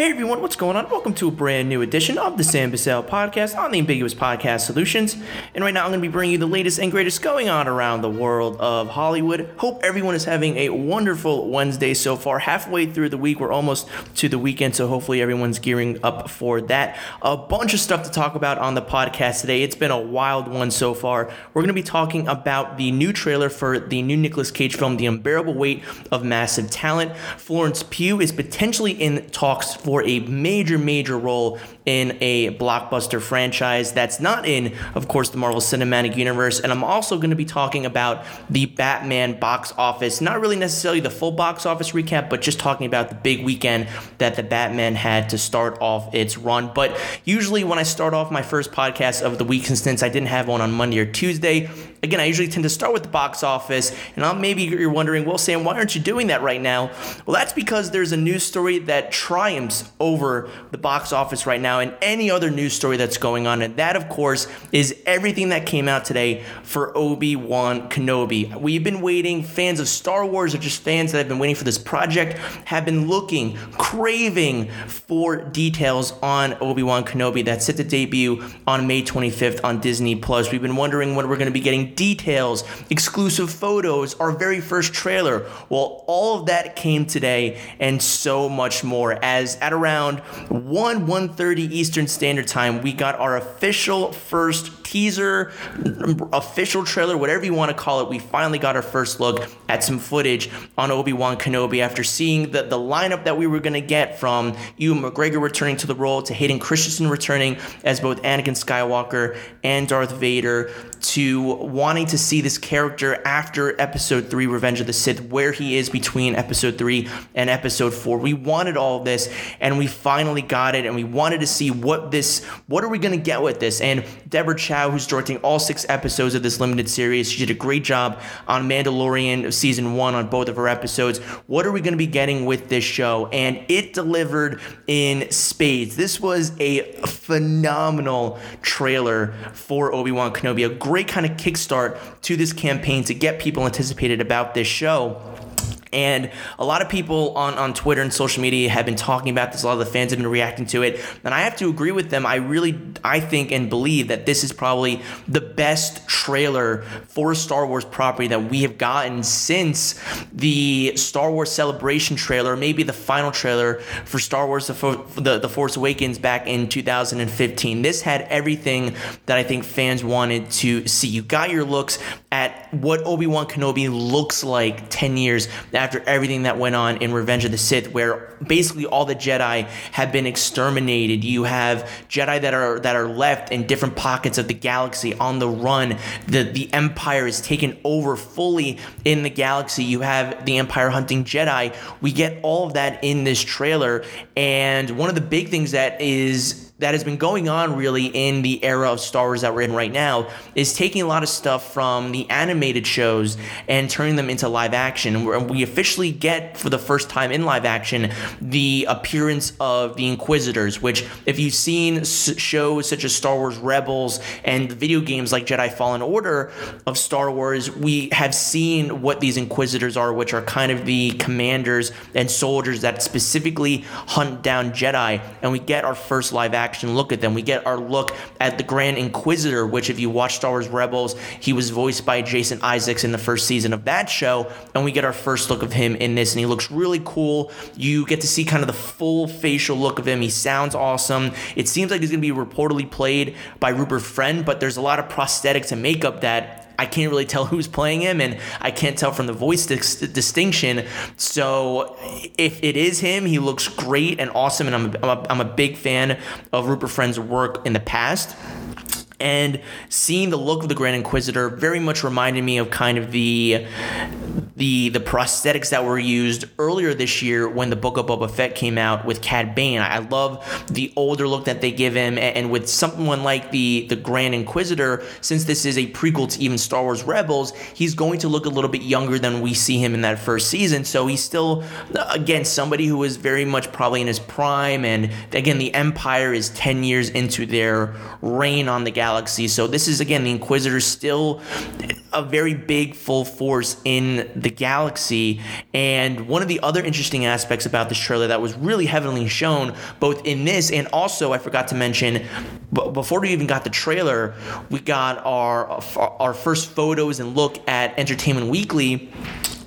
Hey everyone, what's going on? Welcome to a brand new edition of the Sam Bussell podcast on the Ambiguous Podcast Solutions. And right now I'm going to be bringing you the latest and greatest going on around the world of Hollywood. Hope everyone is having a wonderful Wednesday so far. Halfway through the week, we're almost to the weekend, so hopefully everyone's gearing up for that. A bunch of stuff to talk about on the podcast today. It's been a wild one so far. We're going to be talking about the new trailer for the new Nicolas Cage film, The Unbearable Weight of Massive Talent. Florence Pugh is potentially in talks for a major, major role in a blockbuster franchise that's not in, of course, the Marvel Cinematic Universe. And I'm also going to be talking about the Batman box office, not really necessarily the full box office recap, but just talking about the big weekend that the Batman had to start off its run. But usually, when I start off my first podcast of the week, since I didn't have one on Monday or Tuesday, again, I usually tend to start with the box office. And I'll, maybe you're wondering, well, Sam, why aren't you doing that right now? Well, that's because there's a news story that triumphs over the box office right now and any other news story that's going on. And that, of course, is everything that came out today for Obi Wan Kenobi. We've been waiting, fans of Star Wars or just fans that have been waiting for this project have been looking, craving for details on Obi Wan Kenobi that's set to debut on May 25th on Disney Plus. We've been wondering when we're going to be getting details, exclusive photos, our very first trailer. Well, all of that came today and so much more as at around 1 1:30 Eastern Standard Time, we got our official first teaser, official trailer, whatever you want to call it. We finally got our first look at some footage on Obi-Wan Kenobi after seeing the, the lineup that we were going to get from Ewan McGregor returning to the role to Hayden Christensen returning as both Anakin Skywalker and Darth Vader to wanting to see this character after episode 3 Revenge of the Sith where he is between episode 3 and episode 4. We wanted all this and we finally got it and we wanted to see what this what are we going to get with this and Deborah Chow who's directing all 6 episodes of this limited series. She did a great job on Mandalorian season 1 on both of her episodes. What are we going to be getting with this show? And it delivered in spades. This was a phenomenal trailer for Obi-Wan Kenobi. A great kind of kickstart to this campaign to get people anticipated about this show. And a lot of people on, on Twitter and social media have been talking about this. A lot of the fans have been reacting to it. And I have to agree with them. I really, I think and believe that this is probably the best trailer for a Star Wars property that we have gotten since the Star Wars Celebration trailer, maybe the final trailer for Star Wars The, the, the Force Awakens back in 2015. This had everything that I think fans wanted to see. You got your looks at what Obi-Wan Kenobi looks like 10 years after everything that went on in Revenge of the Sith, where basically all the Jedi have been exterminated. You have Jedi that are that are left in different pockets of the galaxy on the run. The the Empire is taken over fully in the galaxy. You have the Empire hunting Jedi. We get all of that in this trailer, and one of the big things that is that has been going on really in the era of Star Wars that we're in right now is taking a lot of stuff from the animated shows and turning them into live action. We officially get, for the first time in live action, the appearance of the Inquisitors, which, if you've seen shows such as Star Wars Rebels and video games like Jedi Fallen Order of Star Wars, we have seen what these Inquisitors are, which are kind of the commanders and soldiers that specifically hunt down Jedi. And we get our first live action action look at them. We get our look at the Grand Inquisitor, which, if you watch Star Wars Rebels, he was voiced by Jason Isaacs in the first season of that show. And we get our first look of him in this, and he looks really cool. You get to see kind of the full facial look of him. He sounds awesome. It seems like he's going to be reportedly played by Rupert Friend, but there's a lot of prosthetics and makeup that I can't really tell who's playing him, and I can't tell from the voice dis- distinction. So if it is him, he looks great and awesome, and I'm a, I'm a, I'm a big fan of Rupert Friend's work in the past and seeing the look of the Grand Inquisitor very much reminded me of kind of the the the prosthetics that were used earlier this year when the Book of Boba Fett came out with Cad Bane. I love the older look that they give him, and with someone like the the Grand Inquisitor, since this is a prequel to even Star Wars Rebels, he's going to look a little bit younger than we see him in that first season. So he's still again somebody who is very much probably in his prime, and again the Empire is ten years into their reign on the galaxy galaxy. So this is again the Inquisitor still a very big full force in the galaxy. And one of the other interesting aspects about this trailer that was really heavily shown, both in this and also I forgot to mention, but before we even got the trailer, we got our our first photos and look at Entertainment Weekly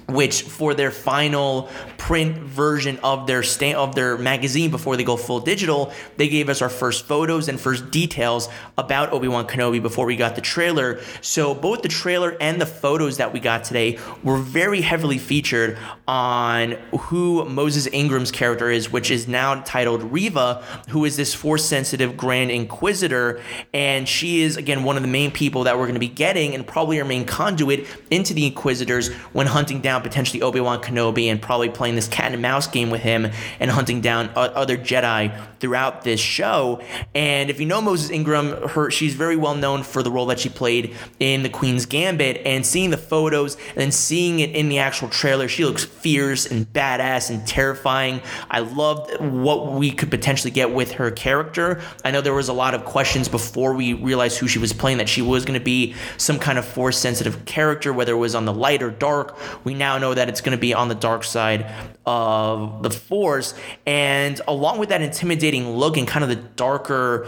which for their final print version of their sta- of their magazine before they go full digital, they gave us our first photos and first details about Obi-Wan Kenobi before we got the trailer. So both the trailer and the photos that we got today were very heavily featured on who Moses Ingram's character is, which is now titled Reva, who is this force sensitive Grand Inquisitor, and she is again one of the main people that we're going to be getting and probably our main conduit into the Inquisitors when hunting down potentially Obi-Wan Kenobi and probably playing this cat and mouse game with him and hunting down other Jedi throughout this show. And if you know Moses Ingram, her she's very well known for the role that she played in The Queen's Gambit. And seeing the photos and seeing it in the actual trailer, she looks fierce and badass and terrifying. I loved what we could potentially get with her character. I know there was a lot of questions before we realized who she was playing that she was going to be some kind of force sensitive character, whether it was on the light or dark. We now know that it's going to be on the dark side of the Force. And along with that intimidating look and kind of the darker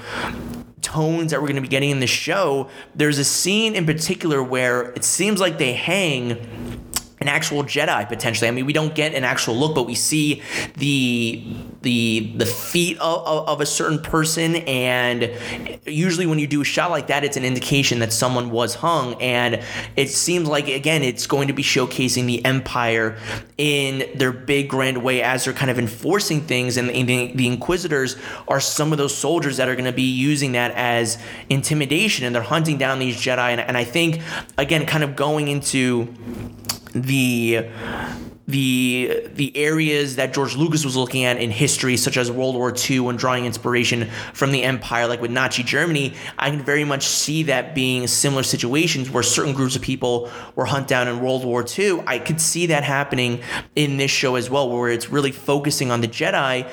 tones that we're going to be getting in the show, there's a scene in particular where it seems like they hang an actual Jedi potentially. I mean, we don't get an actual look, but we see the the the feet of, of, a certain person, and usually when you do a shot like that, it's an indication that someone was hung. And it seems like again, it's going to be showcasing the Empire in their big grand way as they're kind of enforcing things, and the, the Inquisitors are some of those soldiers that are going to be using that as intimidation, and they're hunting down these Jedi. and, and I think again, kind of going into the the the areas that George Lucas was looking at in history, such as World War II, and drawing inspiration from the Empire, like with Nazi Germany, I can very much see that being similar situations where certain groups of people were hunted down in World War II. I could see that happening in this show as well, where it's really focusing on the Jedi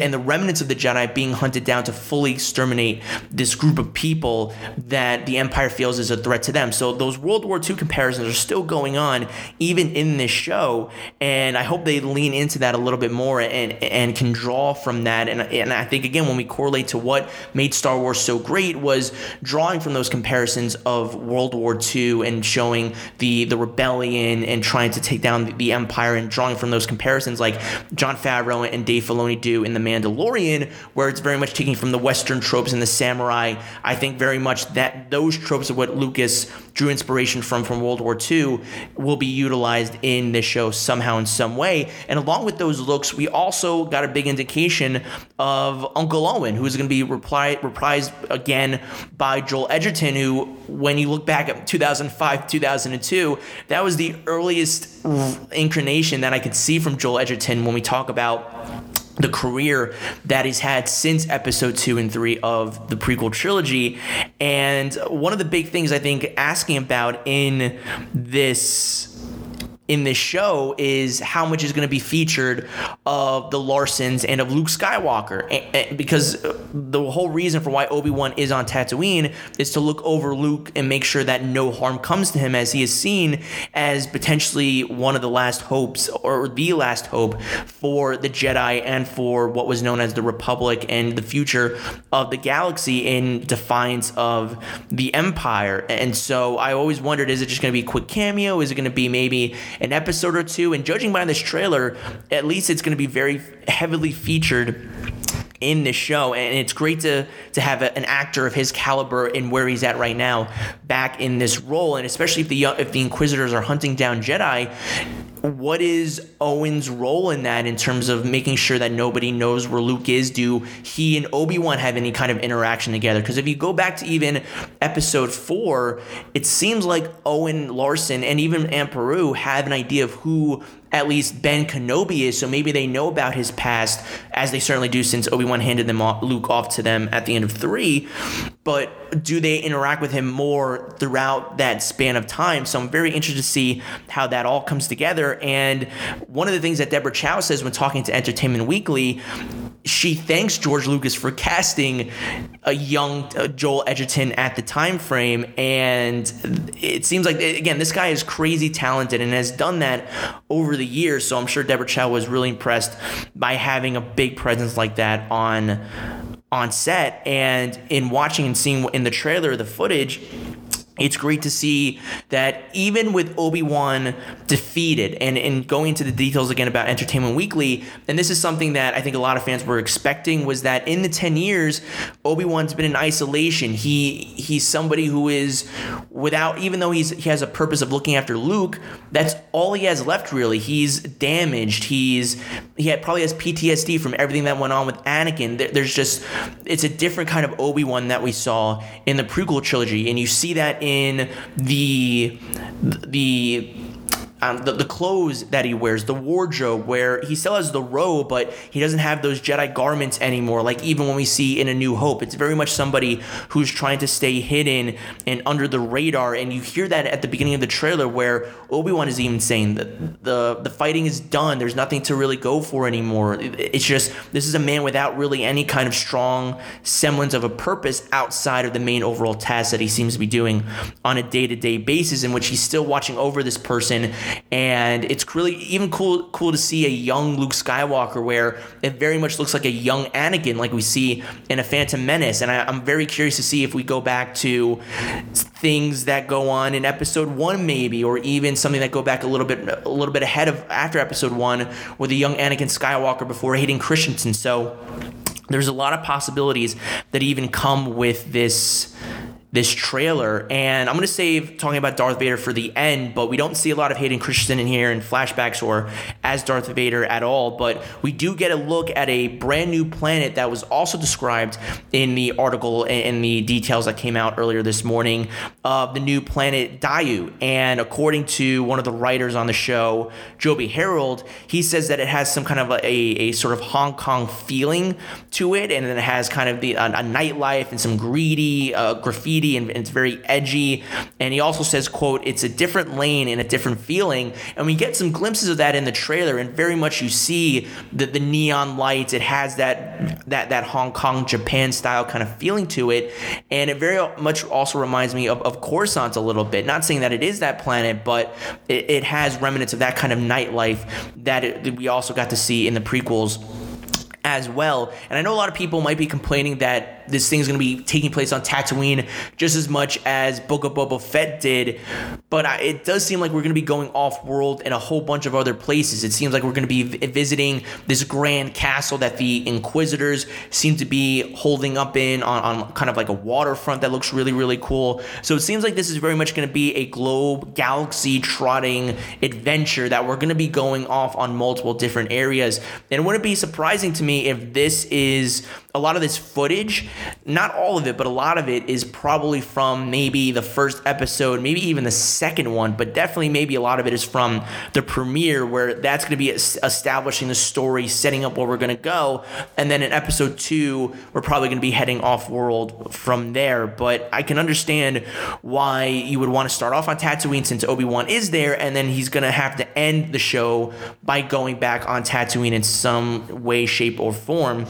and the remnants of the Jedi being hunted down to fully exterminate this group of people that the Empire feels is a threat to them. So those World War II comparisons are still going on even in this show and I hope they lean into that a little bit more and and can draw from that. And and I think again when we correlate to what made Star Wars so great was drawing from those comparisons of World War II and showing the the rebellion and trying to take down the, the Empire and drawing from those comparisons like Jon Favreau and Dave Filoni do in The Mandalorian, where it's very much taking from the Western tropes and the samurai. I think very much that those tropes of what Lucas drew inspiration from from World War II will be utilized in this show somehow in some way. And along with those looks, we also got a big indication of Uncle Owen, who is going to be reply, reprised again by Joel Edgerton, who, when you look back at 2005, 2002, that was the earliest incarnation that I could see from Joel Edgerton when we talk about the career that he's had since episode two and three of the prequel trilogy. And one of the big things I think asking about in this in this show is how much is going to be featured of the Larsens and of Luke Skywalker. because uh, the whole reason for why Obi Wan is on Tatooine is to look over Luke and make sure that no harm comes to him, as he is seen as potentially one of the last hopes or the last hope for the Jedi and for what was known as the Republic and the future of the galaxy in defiance of the Empire. And so I always wondered is it just going to be a quick cameo? Is it going to be maybe an episode or two. And judging by this trailer, at least it's going to be very heavily featured in this show and it's great to to have a, an actor of his caliber and where he's at right now back in this role and especially if the if the inquisitors are hunting down jedi what is Owen's role in that in terms of making sure that nobody knows where Luke is? Do he and Obi Wan have any kind of interaction together? Because if you go back to even episode four, it seems like Owen Larsen and even Aunt Beru have an idea of who at least Ben Kenobi is, so maybe they know about his past, as they certainly do since Obi Wan handed them off, Luke off to them at the end of three. But do they interact with him more throughout that span of time? So I'm very interested to see how that all comes together. And one of the things that Deborah Chow says when talking to Entertainment Weekly she thanks George Lucas for casting a young uh, Joel Edgerton at the time frame, and it seems like again this guy is crazy talented and has done that over the years. So I'm sure Deborah Chow was really impressed by having a big presence like that on on set, and in watching and seeing in the trailer the footage it's great to see that even with Obi-Wan defeated and, and going into the details again about Entertainment Weekly, and this is something that I think a lot of fans were expecting was that in the 10 years, Obi-Wan's been in isolation. He he's somebody who is without even though he's he has a purpose of looking after Luke, that's all he has left really. He's damaged. He's he had, probably has PTSD from everything that went on with Anakin. There, there's just it's a different kind of Obi-Wan that we saw in the prequel trilogy and you see that in the the um, the, the clothes that he wears, the wardrobe, where he still has the robe, but he doesn't have those Jedi garments anymore. Like even when we see in A New Hope, it's very much somebody who's trying to stay hidden and under the radar. And you hear that at the beginning of the trailer, where Obi Wan is even saying that the the fighting is done. There's nothing to really go for anymore. It's just this is a man without really any kind of strong semblance of a purpose outside of the main overall task that he seems to be doing on a day to day basis, in which he's still watching over this person and it's really even cool cool to see a young Luke Skywalker where it very much looks like a young Anakin like we see in a Phantom Menace. And I, I'm very curious to see if we go back to things that go on in episode one maybe or even something that go back a little bit a little bit ahead of after episode one with a young Anakin Skywalker before Hayden Christensen. So there's a lot of possibilities that even come with this this trailer. And I'm going to save talking about Darth Vader for the end, but we don't see a lot of Hayden Christensen in here in flashbacks or as Darth Vader at all. But we do get a look at a brand new planet that was also described in the article and the details that came out earlier this morning of the new planet Daiyu. And according to one of the writers on the show, Joby Harold, he says that it has some kind of a, a sort of Hong Kong feeling to it, and then it has kind of the a, a nightlife and some greedy uh, graffiti and, it's very edgy. And he also says, quote, it's a different lane and a different feeling. And we get some glimpses of that in the trailer, and very much you see the, the neon lights. It has that that that Hong Kong, Japan style kind of feeling to it. And it very much also reminds me of, of Coruscant a little bit. Not saying that it is that planet, but it, it has remnants of that kind of nightlife that, it, that we also got to see in the prequels as well. And I know a lot of people might be complaining that this thing is going to be taking place on Tatooine just as much as Book of Boba Fett did, but it does seem like we're going to be going off world in a whole bunch of other places. It seems like we're going to be visiting this grand castle that the Inquisitors seem to be holding up in on, on kind of like a waterfront that looks really, really cool. So it seems like this is very much going to be a globe galaxy trotting adventure that we're going to be going off on multiple different areas. And it wouldn't be surprising to me if this is a lot of this footage, not all of it, but a lot of it is probably from maybe the first episode, maybe even the second one, but definitely maybe a lot of it is from the premiere where that's going to be establishing the story, setting up where we're going to go. And then in episode two, we're probably going to be heading off world from there. But I can understand why you would want to start off on Tatooine since Obi Wan is there, and then he's going to have to end the show by going back on Tatooine in some way, shape, or form.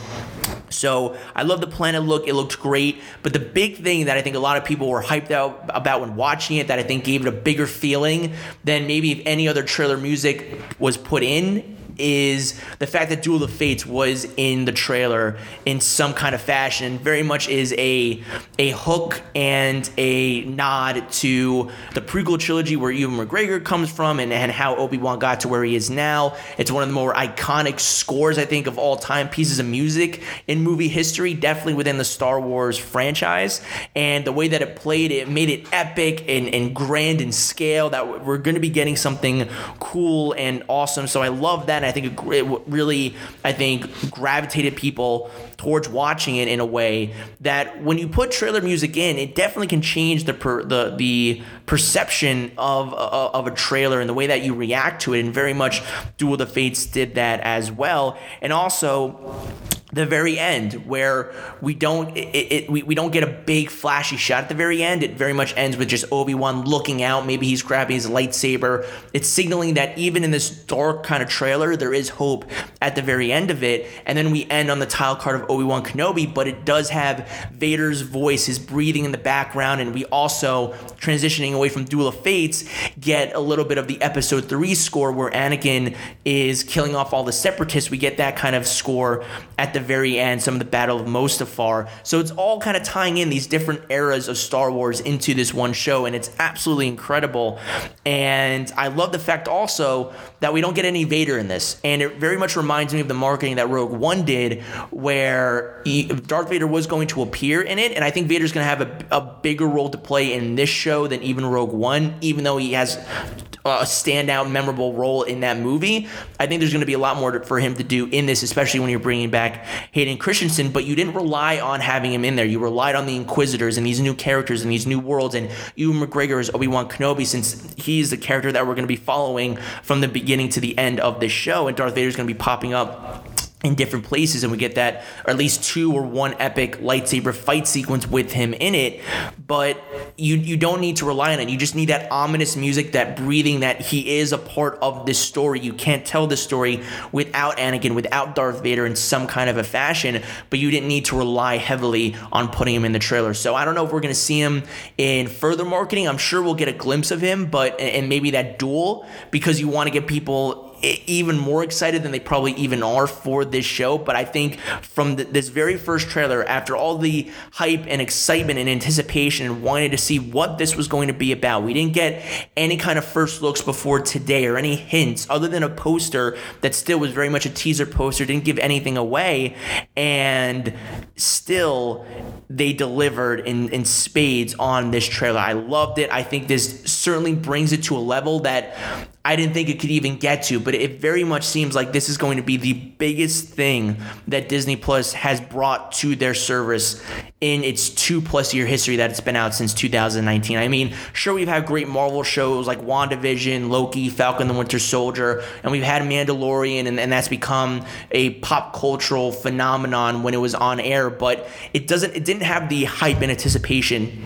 So I love the planet look. It looked great. But the big thing that I think a lot of people were hyped out about when watching it, that I think gave it a bigger feeling than maybe if any other trailer music was put in, is the fact that Duel of Fates was in the trailer in some kind of fashion. Very much is a a hook and a nod to the prequel trilogy where Ewan McGregor comes from and, and how Obi Wan got to where he is now. It's one of the more iconic scores I think of all time pieces of music in movie history, definitely within the Star Wars franchise. And the way that it played, it made it epic and, and grand in scale. That we're going to be getting something cool and awesome. So I love that. I think it really, I think, gravitated people towards watching it in a way that when you put trailer music in, it definitely can change the per, the the perception of uh, of a trailer and the way that you react to it. And very much, Duel of the Fates did that as well. And also the very end where we don't it, it, we, we don't get a big flashy shot at the very end. It very much ends with just obi-wan looking out. Maybe he's grabbing his lightsaber. It's signaling that even in this dark kind of trailer there is hope at the very end of it. And then we end on the title card of obi-wan kenobi but it does have vader's voice his breathing in the background. And we also transitioning away from duel of fates get a little bit of the episode 3 score where anakin is killing off all the separatists. We get that kind of score at the very end, some of the Battle of Mustafar. So it's all kind of tying in these different eras of Star Wars into this one show, and it's absolutely incredible. And I love the fact also that we don't get any Vader in this, and it very much reminds me of the marketing that Rogue One did, where he, Darth Vader was going to appear in it, and I think Vader's going to have a, a bigger role to play in this show than even Rogue One, even though he has a standout, memorable role in that movie. I think there's going to be a lot more for him to do in this, especially when you're bringing back Hayden Christensen. But you didn't rely on having him in there. You relied on the Inquisitors and these new characters and these new worlds. And Ewan McGregor as Obi Wan Kenobi, since he's the character that we're going to be following from the beginning to the end of this show. And Darth Vader's going to be popping up in different places and we get that or at least two or one epic lightsaber fight sequence with him in it but you you don't need to rely on it. You just need that ominous music that breathing that he is a part of this story. You can't tell the story without Anakin without Darth Vader in some kind of a fashion but you didn't need to rely heavily on putting him in the trailer. So I don't know if we're going to see him in further marketing. I'm sure we'll get a glimpse of him but and maybe that duel because you want to get people even more excited than they probably even are for this show. But I think from the, this very first trailer, after all the hype and excitement and anticipation and wanting to see what this was going to be about, we didn't get any kind of first looks before today or any hints other than a poster that still was very much a teaser poster, didn't give anything away. And still, they delivered in, in spades on this trailer. I loved it. I think this certainly brings it to a level that I didn't think it could even get to, but it very much seems like this is going to be the biggest thing that Disney Plus has brought to their service in its two plus year history that it's been out since 2019. I mean, sure, we've had great Marvel shows like WandaVision, Loki, Falcon the Winter Soldier, and we've had Mandalorian, and, and that's become a pop cultural phenomenon when it was on air, but it doesn't, it didn't have the hype and anticipation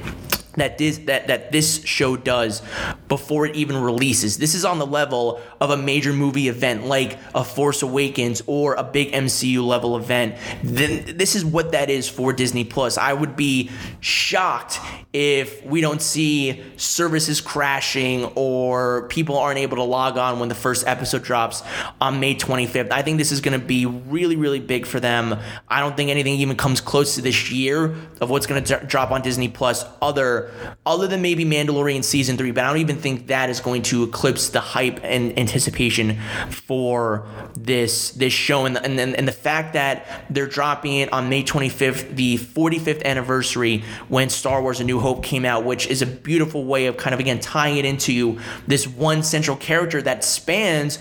that this that that this show does before it even releases. This is on the level of a major movie event like a Force Awakens or a big MCU level event. Then this is what that is for Disney Plus. I would be shocked if we don't see services crashing or people aren't able to log on when the first episode drops on May 25th. I think this is going to be really really big for them. I don't think anything even comes close to this year of what's going to drop on Disney Plus other other than maybe Mandalorian season three, but I don't even think that is going to eclipse the hype and anticipation for this this show, and and and the fact that they're dropping it on May 25th, the 45th anniversary when Star Wars: A New Hope came out, which is a beautiful way of kind of again tying it into this one central character that spans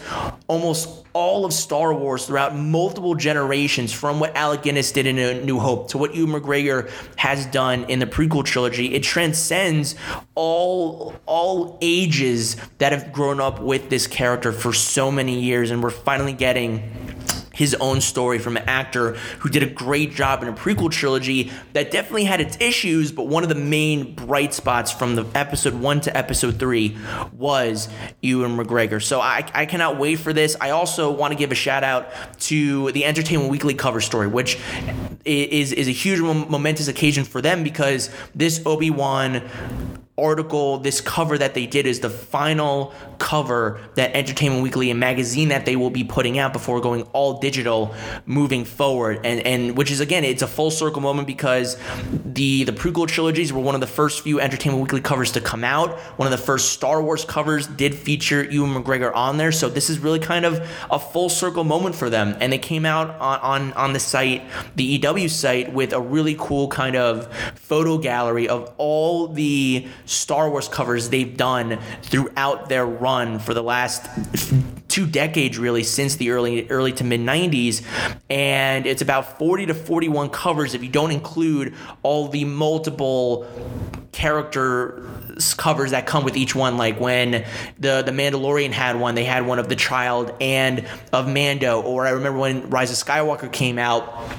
almost all of Star Wars throughout multiple generations, from what Alec Guinness did in A New Hope to what Ewan McGregor has done in the prequel trilogy. It transcends all all ages that have grown up with this character for so many years, and we're finally getting his own story from an actor who did a great job in a prequel trilogy that definitely had its issues, but one of the main bright spots from the episode one to episode three was Ewan McGregor. So I, I cannot wait for this. I also want to give a shout out to the Entertainment Weekly cover story, which is is a huge momentous occasion for them because this Obi Wan article, this cover that they did is the final cover that Entertainment Weekly and magazine that they will be putting out before going all digital moving forward. And and which is again, it's a full circle moment because the the prequel trilogies were one of the first few Entertainment Weekly covers to come out. One of the first Star Wars covers did feature Ewan McGregor on there. So this is really kind of a full circle moment for them. And they came out on on, on the site, the EW site, with a really cool kind of photo gallery of all the Star Wars covers they've done throughout their run for the last two decades really since the early early to mid 90s and it's about 40 to 41 covers if you don't include all the multiple character covers that come with each one like when the the Mandalorian had one they had one of the child and of Mando or I remember when Rise of Skywalker came out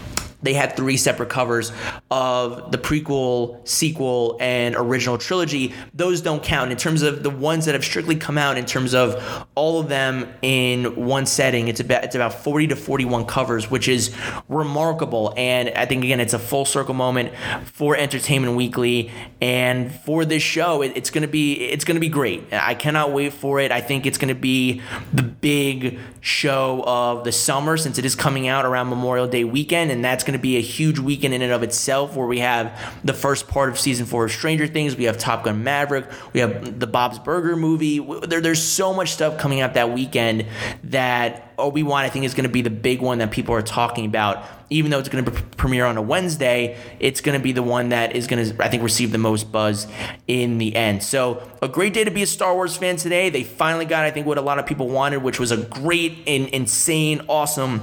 they had three separate covers of the prequel, sequel, and original trilogy. Those don't count in terms of the ones that have strictly come out in terms of all of them in one setting. It's about it's about 40 to 41 covers, which is remarkable. And I think again, it's a full circle moment for Entertainment Weekly and for this show. It, it's gonna be it's gonna be great. I cannot wait for it. I think it's gonna be the big show of the summer since it is coming out around Memorial Day weekend, and that's going to be a huge weekend in and of itself where we have the first part of season four of Stranger Things. We have Top Gun Maverick. We have the Bob's Burger movie. There, there's so much stuff coming out that weekend that Obi Wan, I think, is going to be the big one that people are talking about. Even though it's going to premiere on a Wednesday, it's going to be the one that is going to, I think, receive the most buzz in the end. So, a great day to be a Star Wars fan today. They finally got, I think, what a lot of people wanted, which was a great and insane, awesome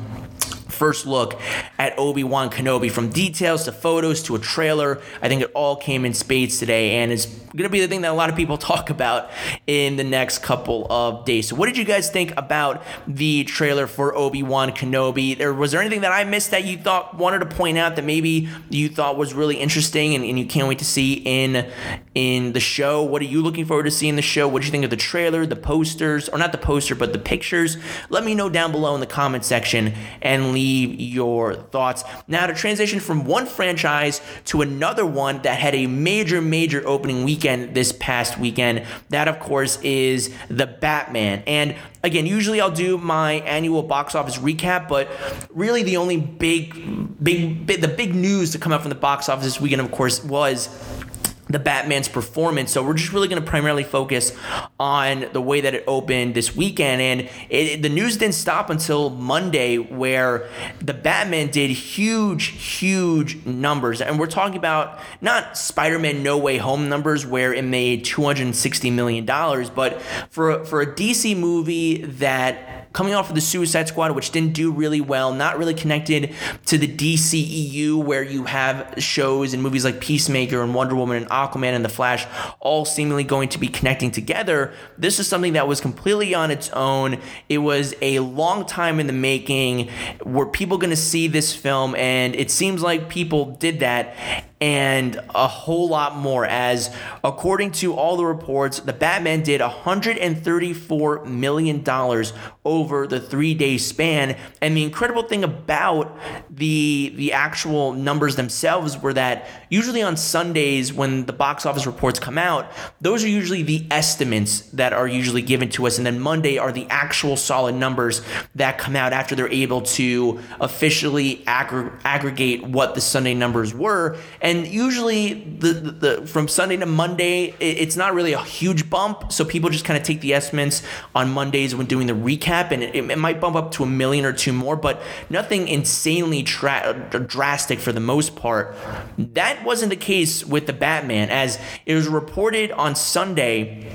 first look at Obi-Wan Kenobi from details to photos to a trailer. I think it all came in spades today and it's going to be the thing that a lot of people talk about in the next couple of days. So what did you guys think about the trailer for Obi-Wan Kenobi? There was there anything that I missed that you thought wanted to point out that maybe you thought was really interesting and, and you can't wait to see in in the show? What are you looking forward to seeing the show? What do you think of the trailer, the posters, or not the poster, but the pictures? Let me know down below in the comment section and leave your thoughts. Now, to transition from one franchise to another one that had a major, major opening weekend this past weekend, that of course is The Batman. And again, usually I'll do my annual box office recap, but really the only big, big, big the big news to come out from the box office this weekend, of course, was the Batman's performance. So we're just really going to primarily focus on the way that it opened this weekend. And it, the news didn't stop until Monday, where the Batman did huge, huge numbers. And we're talking about not Spider Man No Way Home numbers, where it made $260 million, but for, for a DC movie that coming off of the Suicide Squad, which didn't do really well, not really connected to the DCEU, where you have shows and movies like Peacemaker and Wonder Woman and Aquaman and The Flash all seemingly going to be connecting together. This is something that was completely on its own. It was a long time in the making. Were people going to see this film? And it seems like people did that and a whole lot more. As according to all the reports, the Batman did $134 million over the three day span. And the incredible thing about the the actual numbers themselves were that usually on Sundays when the box office reports come out, those are usually the estimates that are usually given to us, and then Monday are the actual solid numbers that come out after they're able to officially aggregate what the Sunday numbers were. And usually, the, the, the from Sunday to Monday, it, it's not really a huge bump, so people just kind of take the estimates on Mondays when doing the recap, and it, it might bump up to a million or two more, but nothing insanely tra- drastic for the most part. That wasn't the case with the Batman, as it was reported on Sunday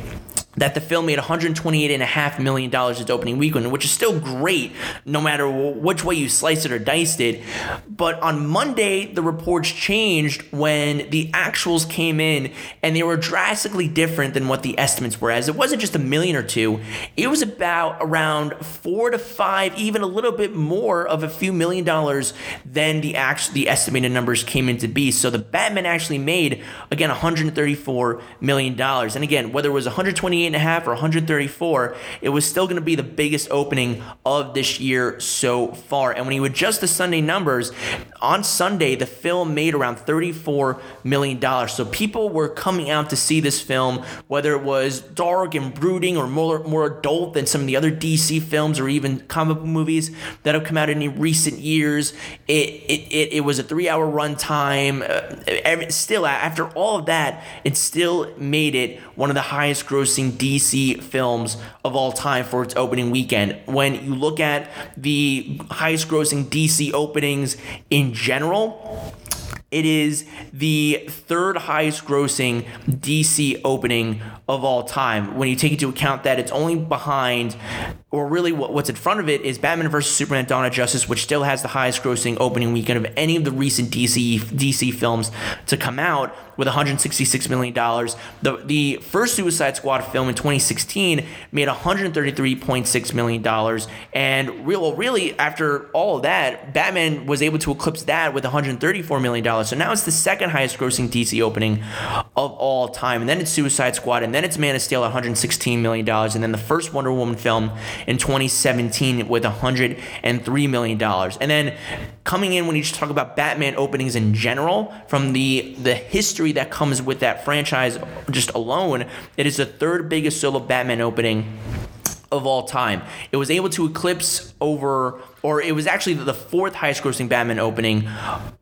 that the film made $128.5 million its opening weekend, which is still great no matter which way you slice it or diced it. But on Monday, the reports changed when the actuals came in and they were drastically different than what the estimates were, as it wasn't just a million or two, it was about around four to five, even a little bit more of a few million dollars than the actual the estimated numbers came in to be. So the Batman actually made again $134 million. And again, whether it was 128 128 and a half or 134, it was still going to be the biggest opening of this year so far. And when you adjust the Sunday numbers, on Sunday, the film made around $34 million. So people were coming out to see this film, whether it was dark and brooding or more, more adult than some of the other DC films or even comic movies that have come out in recent years. It, it, it, it was a three hour runtime. Uh, still, after all of that, it still made it one of the highest grossing DC films of all time for its opening weekend. When you look at the highest grossing DC openings in general, it is the third highest grossing DC opening of all time. When you take into account that it's only behind, or really what's in front of it is Batman vs Superman: Dawn of Justice, which still has the highest grossing opening weekend of any of the recent DC DC films to come out with 166 million dollars. The the first Suicide Squad film in 2016 made 133.6 million dollars, and real really after all of that, Batman was able to eclipse that with 134 million dollars. So now it's the second highest grossing DC opening of all time, and then it's Suicide Squad, and then it's Man of Steel at 116 million dollars, and then the first Wonder Woman film in 2017 with 103 million dollars, and then coming in when you just talk about Batman openings in general, from the the history that comes with that franchise just alone, it is the third biggest solo Batman opening of all time. It was able to eclipse over, or it was actually the fourth highest grossing Batman opening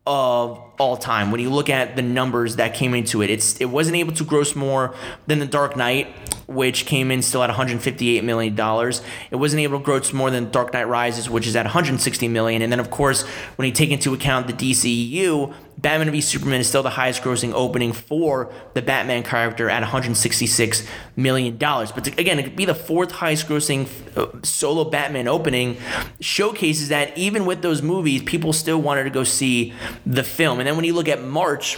of all time. When you look at the numbers that came into it, it's it wasn't able to gross more than The Dark Knight, which came in still at 158 million dollars. It wasn't able to gross more than Dark Knight Rises, which is at 160 million. And then of course, when you take into account the DCEU, Batman v Superman is still the highest grossing opening for the Batman character at 166 million dollars. But to, again, it could be the fourth highest grossing uh, solo Batman opening showcases that even with those movies, people still wanted to go see the film. And then when you look at March,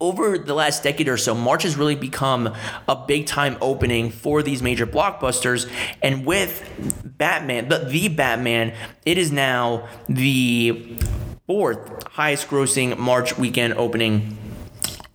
over the last decade or so, March has really become a big time opening for these major blockbusters. And with Batman, the, the Batman, it is now the fourth highest grossing March weekend opening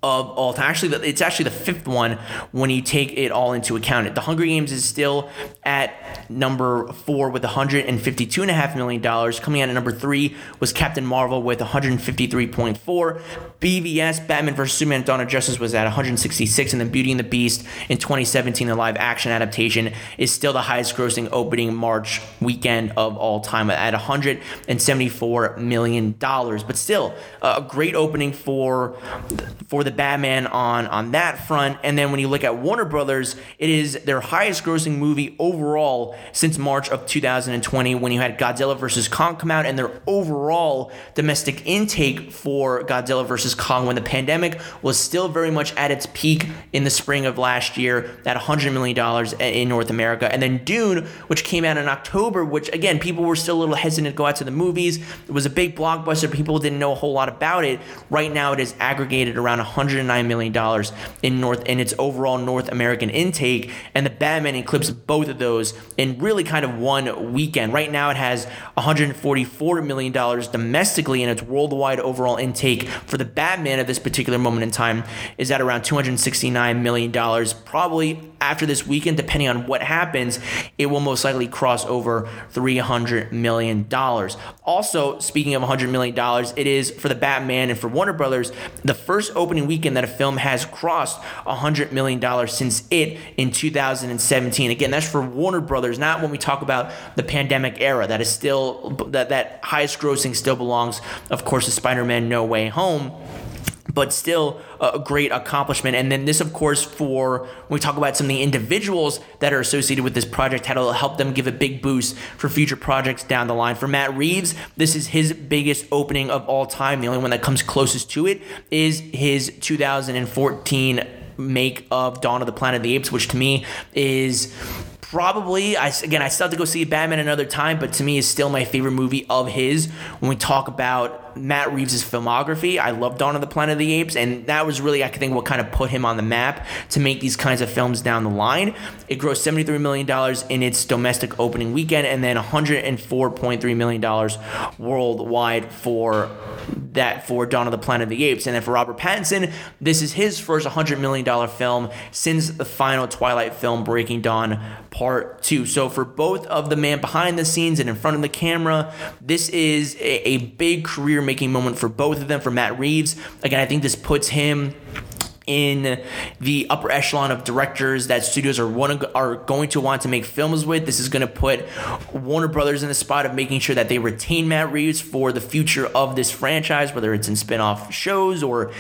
of all time. Actually, it's actually the fifth one when you take it all into account. The Hunger Games is still at number four with 152 and a half million dollars. Coming out at number three was Captain Marvel with 153.4. BVS Batman vs Superman: Dawn of Justice was at 166, and then Beauty and the Beast in 2017, the live action adaptation, is still the highest grossing opening March weekend of all time at 174 million dollars. But still, a great opening for for the Batman on on that front. And then when you look at Warner Brothers, it is their highest grossing movie overall since March of 2020 when you had Godzilla vs Kong come out and their overall domestic intake for Godzilla vs Kong when the pandemic was still very much at its peak in the spring of last year at 100 million dollars in North America. And then Dune, which came out in October, which again people were still a little hesitant to go out to the movies. It was a big blockbuster, people didn't know a whole lot about it. Right now it is aggregated around 109 million dollars in North in its overall North American intake, and the Batman eclipsed both of those in really kind of one weekend. Right now, it has 144 million dollars domestically, and its worldwide overall intake for the Batman at this particular moment in time is at around 269 million dollars. Probably after this weekend, depending on what happens, it will most likely cross over 300 million dollars. Also, speaking of 100 million dollars, it is for the Batman and for Warner Brothers the first opening weekend that a film has crossed $100 million since it in 2017. Again, that's for Warner Brothers, not when we talk about the pandemic era. That is still, that, that highest grossing still belongs, of course, to Spider Man No Way Home but still a great accomplishment. And then this, of course, for when we talk about some of the individuals that are associated with this project, how to help them give a big boost for future projects down the line. For Matt Reeves, this is his biggest opening of all time. The only one that comes closest to it is his 2014 make of Dawn of the Planet of the Apes, which to me is probably I again I still have to go see Batman another time, but to me is still my favorite movie of his. When we talk about Matt Reeves' filmography, I love Dawn of the Planet of the Apes, and that was really I think what kind of put him on the map to make these kinds of films down the line. It grossed seventy three million dollars in its domestic opening weekend, and then one hundred and four point three million dollars worldwide for that for Dawn of the Planet of the Apes. And then for Robert Pattinson, this is his first $100 million film since the final Twilight film, Breaking Dawn Part 2. So for both of the man behind the scenes and in front of the camera, this is a, a big career making moment for both of them. For Matt Reeves, again, I think this puts him in the upper echelon of directors that studios are one are going to want to make films with. This is going to put Warner Brothers in the spot of making sure that they retain Matt Reeves for the future of this franchise, whether it's in spin-off shows or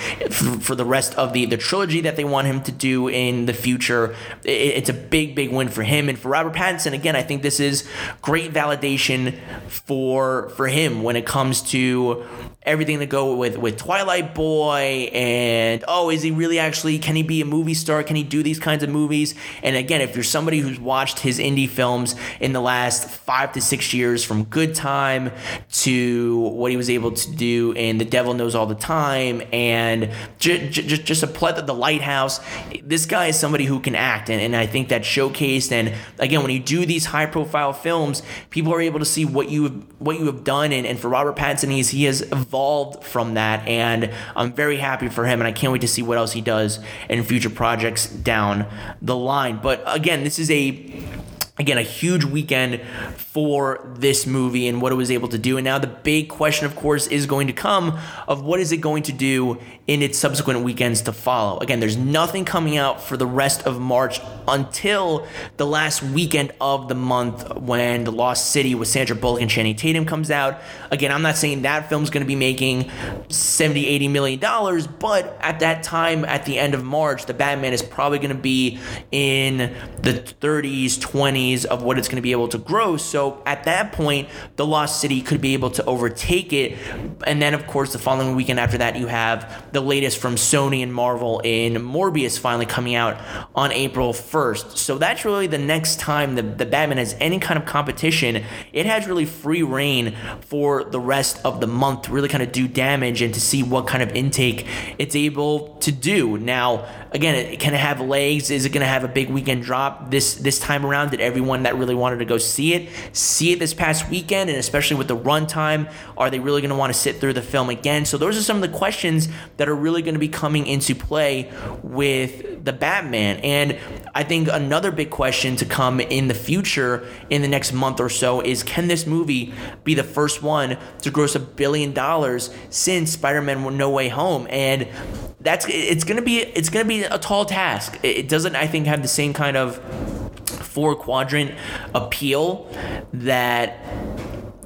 for the rest of the the trilogy that they want him to do in the future. It's a big big win for him and for Robert Pattinson. Again, I think this is great validation for for him when it comes to everything to go with with Twilight Boy and oh, is he really actually can he be a movie star? Can he do these kinds of movies? And again, if you're somebody who's watched his indie films in the last five to six years, from Good Time to what he was able to do in The Devil Knows All the Time, and just just, just a plethora, The Lighthouse. This guy is somebody who can act, and, and I think that showcased. And again, when you do these high profile films, people are able to see what you what you have done. And, and for Robert Pattinson, he's, he has evolved from that, and I'm very happy for him, and I can't wait to see what else he does in future projects down the line. But again, this is a again a huge weekend for this movie and what it was able to do and now the big question of course is going to come of what is it going to do in its subsequent weekends to follow again there's nothing coming out for the rest of march until the last weekend of the month when the lost city with sandra bullock and channing tatum comes out again i'm not saying that film's going to be making 70 80 million dollars but at that time at the end of march the batman is probably going to be in the 30s 20s of what it's going to be able to grow. So at that point, The Lost City could be able to overtake it. And then, of course, the following weekend after that, you have the latest from Sony and Marvel in Morbius finally coming out on April 1st. So that's really the next time the, the Batman has any kind of competition. It has really free reign for the rest of the month to really kind of do damage and to see what kind of intake it's able to do. Now, again, it can it have legs. Is it going to have a big weekend drop this this time around? Did everyone that really wanted to go see it see it this past weekend? And especially with the runtime, are they really going to want to sit through the film again? So those are some of the questions that are really going to be coming into play with the Batman. And I think another big question to come in the future in the next month or so is can this movie be the first one to gross a billion dollars since Spider-Man No Way Home? And that's it's gonna be it's gonna be a tall task. It doesn't I think have the same kind of four quadrant appeal that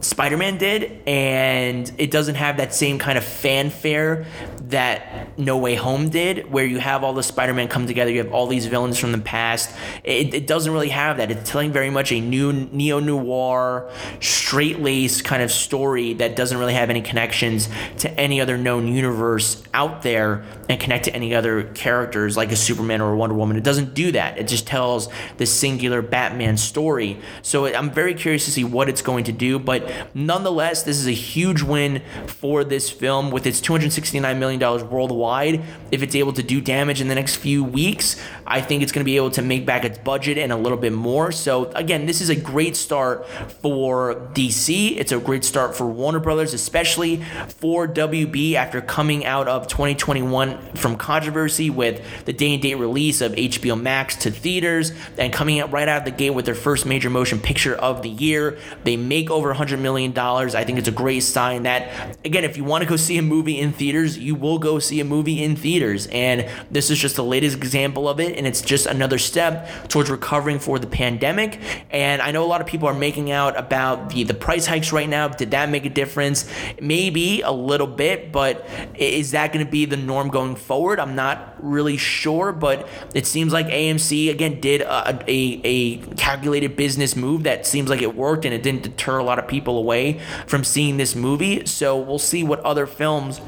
Spider-Man did, and it doesn't have that same kind of fanfare that No Way Home did, where you have all the Spider-Man come together, you have all these villains from the past. It, it doesn't really have that. It's telling very much a new neo-noir, straight-laced kind of story that doesn't really have any connections to any other known universe out there and connect to any other characters like a Superman or a Wonder Woman. It doesn't do that. It just tells the singular Batman story. So I'm very curious to see what it's going to do, but nonetheless, this is a huge win for this film with its $269 million worldwide. If it's able to do damage in the next few weeks, I think it's going to be able to make back its budget and a little bit more. So, again, this is a great start for DC. It's a great start for Warner Brothers, especially for WB after coming out of 2021 from controversy with the day and date release of HBO Max to theaters and coming out right out of the gate with their first major motion picture of the year. They make over 100 million dollars. I think it's a great sign that again, if you want to go see a movie in theaters, you will go see a movie in theaters. And this is just the latest example of it and it's just another step towards recovering for the pandemic. And I know a lot of people are making out about the the price hikes right now. Did that make a difference? Maybe a little bit, but is that going to be the norm going forward? I'm not really sure, but it seems like AMC again did a, a, a calculated business move that seems like it worked and it didn't deter a lot of people away from seeing this movie. So we'll see what other films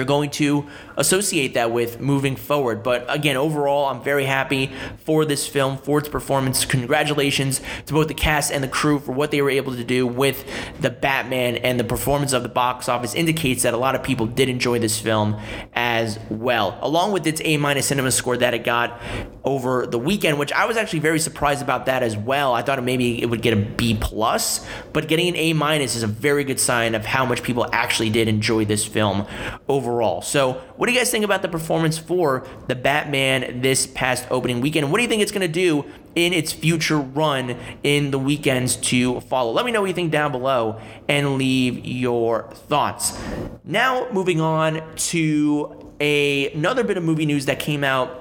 they're going to associate that with moving forward. But again, overall, I'm very happy for this film, for its performance. Congratulations to both the cast and the crew for what they were able to do with the Batman, and the performance of the box office indicates that a lot of people did enjoy this film as well. Along with its A minus cinema score that it got over the weekend, which I was actually very surprised about that as well. I thought maybe it would get a B plus, but getting an A minus is a very good sign of how much people actually did enjoy this film overall. So, what do you guys think about the performance for the Batman this past opening weekend? What do you think it's going to do in its future run in the weekends to follow? Let me know what you think down below and leave your thoughts. Now, moving on to a, another bit of movie news that came out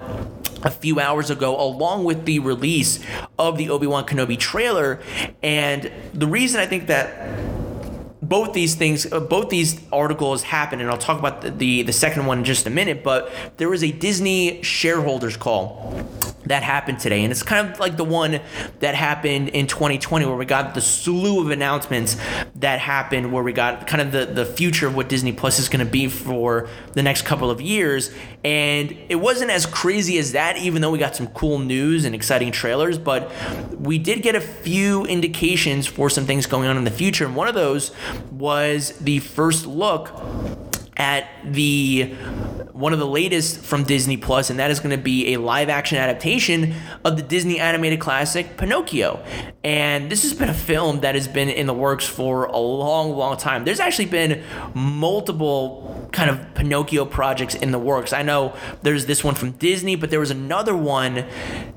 a few hours ago, along with the release of the Obi Wan Kenobi trailer. And the reason I think that both these things, uh, both these articles happened, and I'll talk about the, the, the second one in just a minute. But there was a Disney shareholders call that happened today. And it's kind of like the one that happened in 2020 where we got the slew of announcements that happened where we got kind of the, the future of what Disney Plus is going to be for the next couple of years. And it wasn't as crazy as that, even though we got some cool news and exciting trailers, but we did get a few indications for some things going on in the future. And one of those was the first look at the one of the latest from Disney Plus, and that is going to be a live action adaptation of the Disney animated classic Pinocchio. And this has been a film that has been in the works for a long, long time. There's actually been multiple kind of Pinocchio projects in the works. I know there's this one from Disney, but there was another one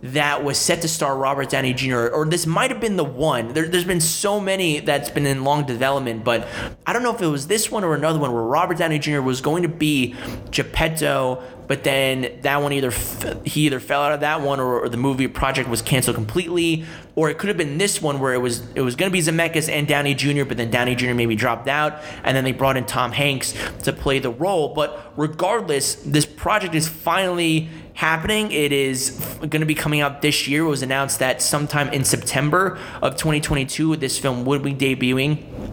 that was set to star Robert Downey Jr., or this might have been the one. There, has been so many that's been in long development, but I don't know if it was this one or another one where Robert Downey Jr. was going to be Geppetto but then that one either he either fell out of that one or, or, the movie project was canceled completely or it could have been this one where it was it was going to be Zemeckis and Downey Jr. but then Downey Jr. maybe dropped out and then they brought in Tom Hanks to play the role but regardless this project is finally happening. It is going to be coming out this year. It was announced that sometime in September of 2022, this film would be debuting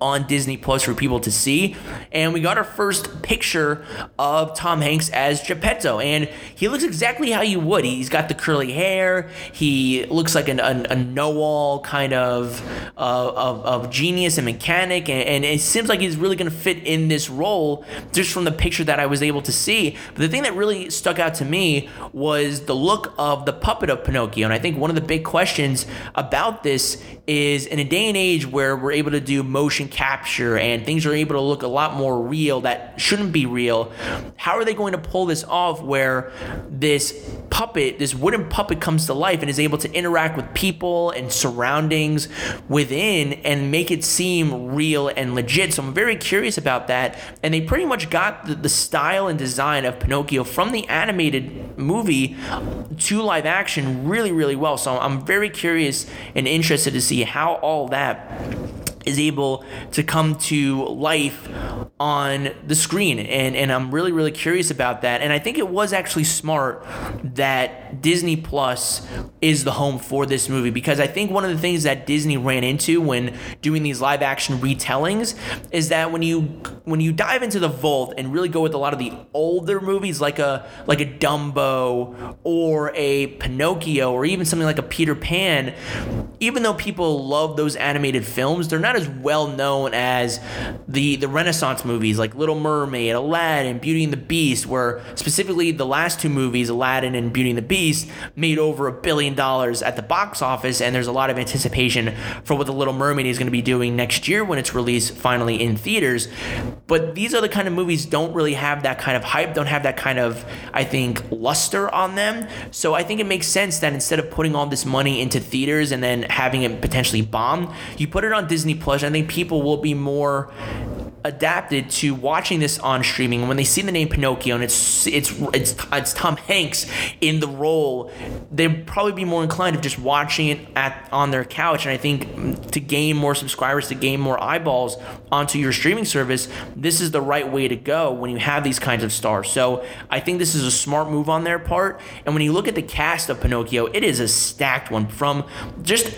on Disney Plus for people to see. And we got our first picture of Tom Hanks as Geppetto. And he looks exactly how you would. He's got the curly hair. He looks like an, a, a know all kind of, uh, of, of genius and mechanic. And, and it seems like he's really going to fit in this role just from the picture that I was able to see. But the thing that really stuck out to me was the look of the puppet of Pinocchio. And I think one of the big questions about this is in a day and age where we're able to do motion capture and things are able to look a lot more real that shouldn't be real, how are they going to pull this off where this puppet, this wooden puppet comes to life and is able to interact with people and surroundings within and make it seem real and legit? So I'm very curious about that. And they pretty much got the, the style and design of Pinocchio from the animated movie to live action really, really well. So I'm very curious and interested to see how all that is able to come to life on the screen. And, and I'm really, really curious about that. And I think it was actually smart that Disney Plus is the home for this movie because I think one of the things that Disney ran into when doing these live action retellings is that when you when you dive into the vault and really go with a lot of the older movies like a like a Dumbo or a Pinocchio or even something like a Peter Pan, even though people love those animated films, they're not as well known as the the Renaissance movies like Little Mermaid, Aladdin, Beauty and the Beast, where specifically the last two movies, Aladdin and Beauty and the Beast, made over a billion dollars at the box office, and there's a lot of anticipation for what the Little Mermaid is going to be doing next year when it's released finally in theaters. But these other kind of movies don't really have that kind of hype, don't have that kind of I think luster on them. So I think it makes sense that instead of putting all this money into theaters and then having it potentially bomb, you put it on Disney Plus. I think people will be more adapted to watching this on streaming. When they see the name Pinocchio and it's it's it's it's Tom Hanks in the role they'd probably be more inclined to just watching it at on their couch. And I think to gain more subscribers to gain more eyeballs onto your streaming service this is the right way to go when you have these kinds of stars. So I think this is a smart move on their part. And when you look at the cast of Pinocchio it is a stacked one from just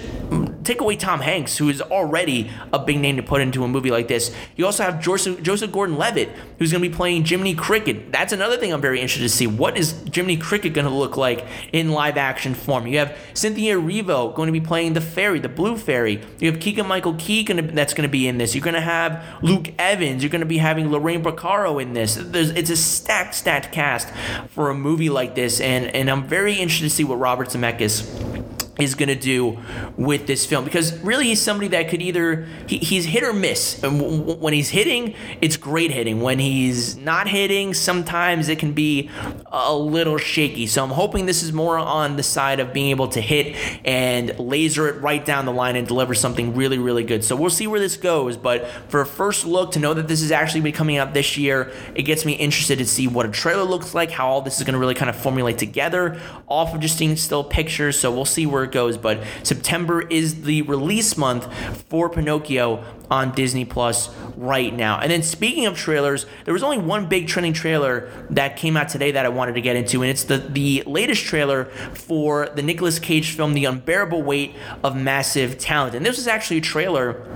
take away Tom Hanks who is already a big name to put into a movie like this. You also have have Joseph, Joseph Gordon-Levitt, who's going to be playing Jiminy Cricket. That's another thing I'm very interested to see. What is Jiminy Cricket going to look like in live action form? You have Cynthia Erivo going to be playing the fairy, the blue fairy. You have Keegan Michael Key gonna, that's going to be in this. You're going to have Luke Evans. You're going to be having Lorraine Bracco in this. There's, it's a stacked, stacked cast for a movie like this, and, and I'm very interested to see what Robert Zemeckis is going to do with this film. Because really he's somebody that could either he, he's hit or miss. And w- w- when he's hitting it's great hitting. When he's not hitting sometimes it can be a little shaky. So i'm hoping this is more on the side of being able to hit and laser it right down the line and deliver something really really good. So we'll see where this goes but for a first look to know that this is actually be coming out this year it gets me interested to see what a trailer looks like how all this is going to really kind of formulate together off of just seeing still pictures. So we'll see where it goes. But September is the release month for Pinocchio on Disney Plus right now. And then speaking of trailers, there was only one big trending trailer that came out today that I wanted to get into, and it's the the latest trailer for the Nicolas Cage film, The Unbearable Weight of Massive Talent. And this was actually a trailer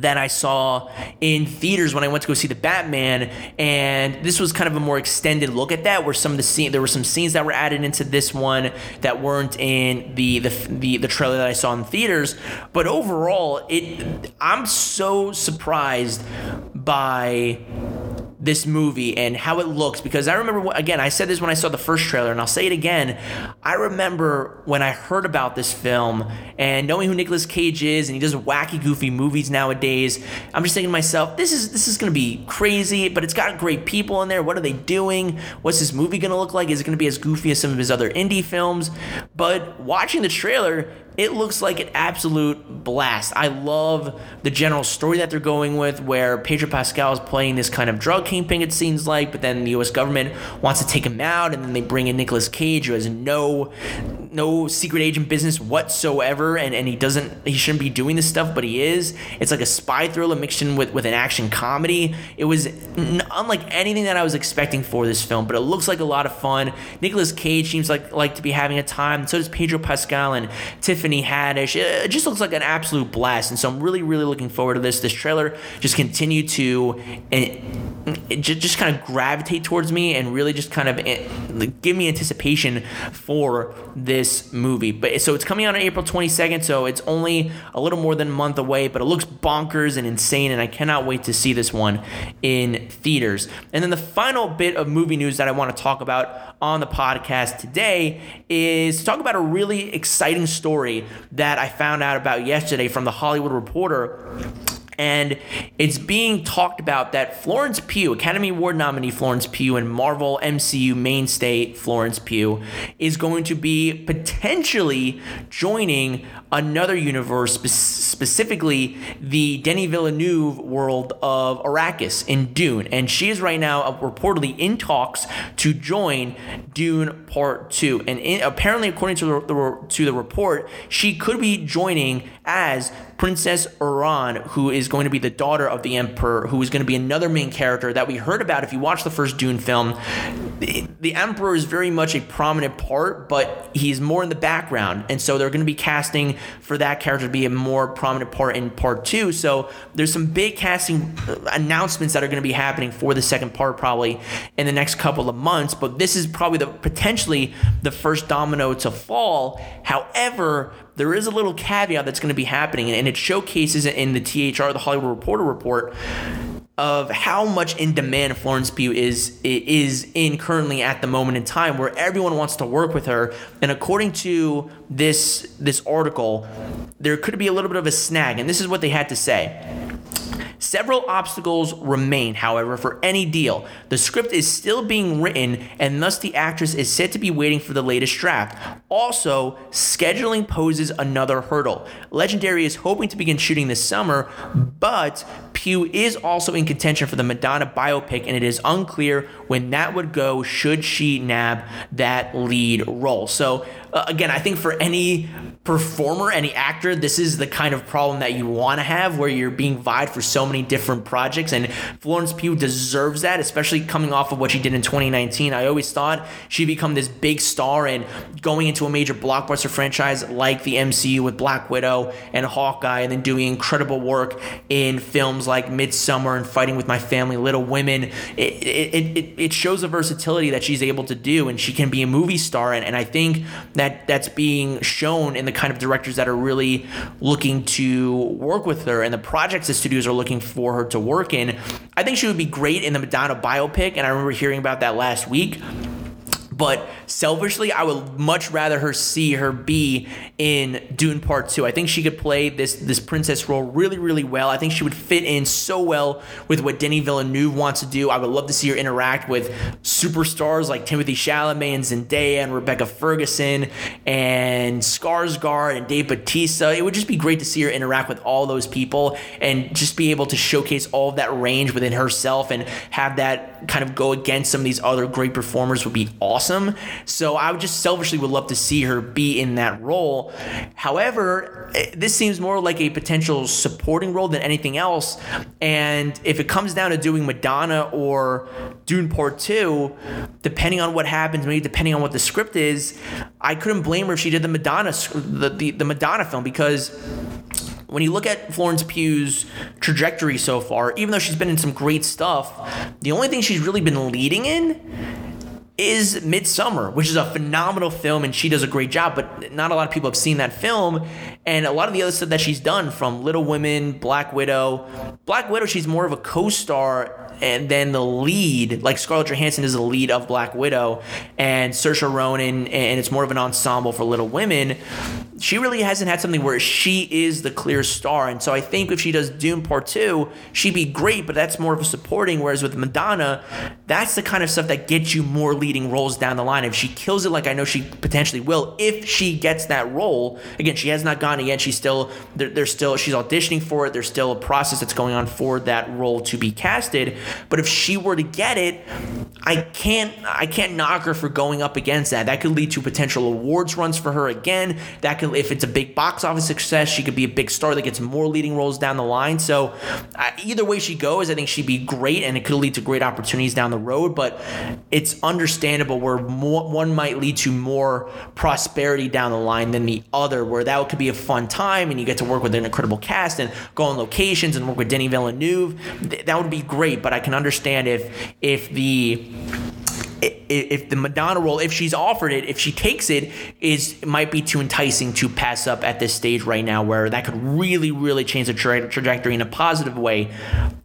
that I saw in theaters when I went to go see the Batman, and this was kind of a more extended look at that, where some of the scene there were some scenes that were added into this one that weren't in the the the, the trailer that I saw in theaters. But overall, it I'm so surprised by this movie and how it looks because I remember again I said this when I saw the first trailer and I'll say it again. I remember when I heard about this film and knowing who Nicolas Cage is and he does wacky goofy movies nowadays I'm just thinking to myself this is this is going to be crazy but it's got great people in there. What are they doing? What's this movie going to look like? Is it going to be as goofy as some of his other indie films? But watching the trailer it looks like an absolute blast. I love the general story that they're going with, where Pedro Pascal is playing this kind of drug kingpin, it seems like, but then the U.S. government wants to take him out, and then they bring in Nicolas Cage, who has no no secret agent business whatsoever, and, and he doesn't he shouldn't be doing this stuff, but he is. It's like a spy thriller mixed in with, with an action comedy. It was n- unlike anything that I was expecting for this film, but it looks like a lot of fun. Nicolas Cage seems like like to be having a time. So does Pedro Pascal and Tiffany Haddish. It just looks like an absolute blast, and so I'm really really looking forward to this. This trailer just continued to. And, it just, just kind of gravitate towards me and really just kind of eh, give me anticipation for this movie. But so it's coming out on April 22nd, so it's only a little more than a month away, but it looks bonkers and insane, and I cannot wait to see this one in theaters. And then the final bit of movie news that I want to talk about on the podcast today is to talk about a really exciting story that I found out about yesterday from the Hollywood Reporter and it's being talked about that Florence Pugh, Academy Award nominee Florence Pugh, and Marvel MCU mainstay Florence Pugh, is going to be potentially joining another universe, specifically the Denis Villeneuve world of Arrakis in Dune. And she is right now uh, reportedly in talks to join Dune Part 2. And in, apparently, according to the, the, to the report, she could be joining as Princess Irulan, who is going to be the daughter of the Emperor, who is going to be another main character that we heard about if you watch the first Dune film. The, the Emperor is very much a prominent part, but he's more in the background. And so they're going to be casting for that character to be a more prominent part in part two. So there's some big casting uh, announcements that are going to be happening for the second part probably in the next couple of months. But this is probably the potentially the first domino to fall. However, there is a little caveat that's going to be happening, and it showcases in the THR, the Hollywood Reporter report, of how much in demand Florence Pugh is is in currently at the moment in time, where everyone wants to work with her. And according to this this article, there could be a little bit of a snag, and this is what they had to say. Several obstacles remain, however, for any deal. The script is still being written, and thus the actress is said to be waiting for the latest draft. Also, scheduling poses another hurdle. Legendary is hoping to begin shooting this summer, but Pugh is also in contention for the Madonna biopic, and it is unclear when that would go should she nab that lead role. So, uh, again, I think for any performer, any actor, this is the kind of problem that you want to have where you're being vied for so many different projects. And Florence Pugh deserves that, especially coming off of what she did in 2019. I always thought she'd become this big star and going into a major blockbuster franchise like the MCU with Black Widow and Hawkeye, and then doing incredible work in films like Midsommar and Fighting with My Family, Little Women. It, it, it, it shows the versatility that she's able to do, and she can be a movie star. And, and I think that that's being shown in the kind of directors that are really looking to work with her and the projects the studios are looking for her to work in. I think she would be great in the Madonna biopic, and I remember hearing about that last week. But selfishly, I would much rather her see her be in Dune Part 2. I think she could play this this princess role really, really well. I think she would fit in so well with what Denis Villeneuve wants to do. I would love to see her interact with superstars like Timothée Chalamet and Zendaya and Rebecca Ferguson and Skarsgård and Dave Bautista. It would just be great to see her interact with all those people and just be able to showcase all of that range within herself and have that kind of go against some of these other great performers would be awesome awesome. So I would just selfishly would love to see her be in that role. However, eh, this seems more like a potential supporting role than anything else. And if it comes down to doing Madonna or Dune Part 2, depending on what happens, maybe depending on what the script is, I couldn't blame her if she did the Madonna the, the, the Madonna film because when you look at Florence Pugh's trajectory so far, even though she's been in some great stuff, the only thing she's really been leading in is Midsommar, which is a phenomenal film, and she does a great job. But not a lot of people have seen that film, and a lot of the other stuff that she's done, from Little Women, Black Widow. Black Widow, she's more of a co-star and then the lead, like Scarlett Johansson is the lead of Black Widow, and Saoirse Ronan, and it's more of an ensemble for Little Women. She really hasn't had something where she is the clear star, and so I think if she does Dune Part Two, she'd be great, but that's more of a supporting. Whereas with Madonna, that's the kind of stuff that gets you more leading roles down the line. If she kills it, like I know she potentially will, if she gets that role, again, she has not gotten it yet. She's still there's still she's auditioning for it. There's still a process that's going on for that role to be casted. But if she were to get it, I can't I can't knock her for going up against that. That could lead to potential awards runs for her again. That could if it's a big box office success, she could be a big star that gets more leading roles down the line. So uh, either way she goes, I think she'd be great, and it could lead to great opportunities down the road. But it's understandable where more, one might lead to more prosperity down the line than the other, where that could be a fun time and you get to work with an incredible cast and go on locations and work with Denis Villeneuve. That would be great, but I can understand if if the if the Madonna role, if she's offered it, if she takes it, is might be too enticing to pass up at this stage right now, where that could really, really change the tra- trajectory in a positive way